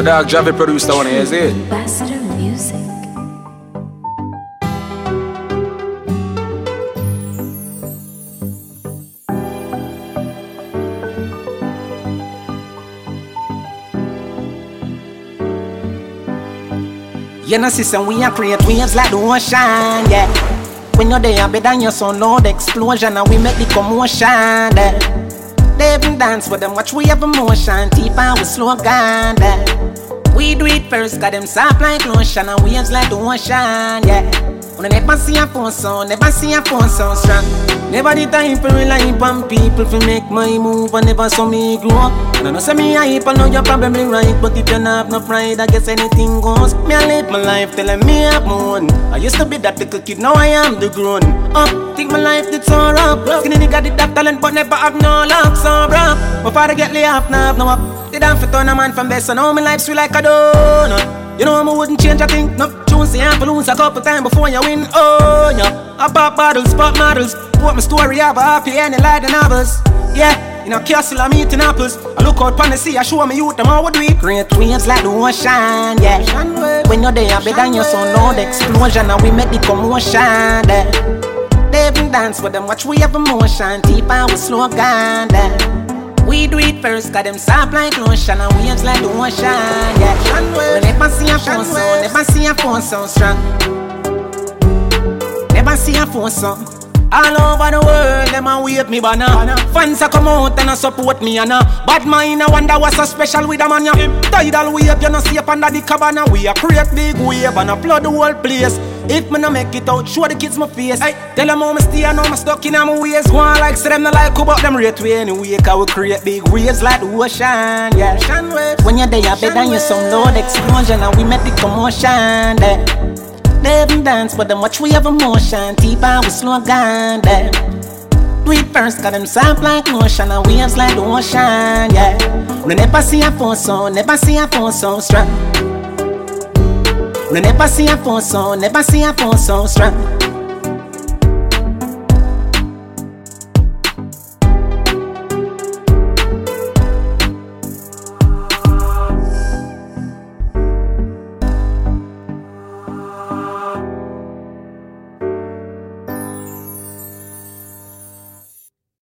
My dog Javi produced that one, you see it? Ambassador Music. You know, sister, we are create waves like the ocean, yeah. When you're there, better than your son, loud explosion, and we make the commotion, yeah. They even dance with them, watch we have emotion, deep and we slow down, yeah. First, got them soft like lotion, and waves like the ocean, yeah. I never see a phone sound, never see a phone sound strong. Never the time for rely on people to make my move, and never saw me grow up. And I know say me hype, I know you're probably right, but if you not have no pride, I guess anything goes. Me I live my life telling me I'm one. I used to be that little kid, now I am the grown up. Think my life did so rough. Skinny nigga did that talent, but never have no luck, so bro. My father get laid off, now have no I fit on a man from best, I know my life sweet like a donut. You know I wouldn't change a thing, no Tunes the lose a couple times before you win, oh yeah. I pop bottles, pop models. What my story have a happy ending like the novels. Yeah, in a castle I'm eating apples. I look out pon the sea, I show me youth them how we do Great waves like the ocean, yeah. When you're there, better than your son, the explosion. And we make the commotion, yeah. They even dance with them, watch we have emotion. Deep and we slow down, we do it first, got them soft like lotion and waves like the ocean, yeah. We never see a phone sound, never see a phone sound strong. Never see a phone sound. All over the world, them a wave me banner. Fans a come out and a support me and a bad mind. I wonder what's so special with a man ya. Tidal wave, you know see up under the cabana. We a create big wave and a flood the whole place. If me no make it out, show the kids my face. Hey, tell them how me stay and how me stuck in my ways. Go on like say them no like who but them rate we anyway. Cause we create big waves like the ocean, yeah. When you're there, you better than you some loud explosion and we make the commotion, yeah. They even dance, but them watch we have emotion. Deep and we slow down, yeah. Do it first, got them soft like lotion and waves like the ocean, yeah. We never see a phone sound, never see a phone sound strong. We never see a phone sound, never see a phone sound strong.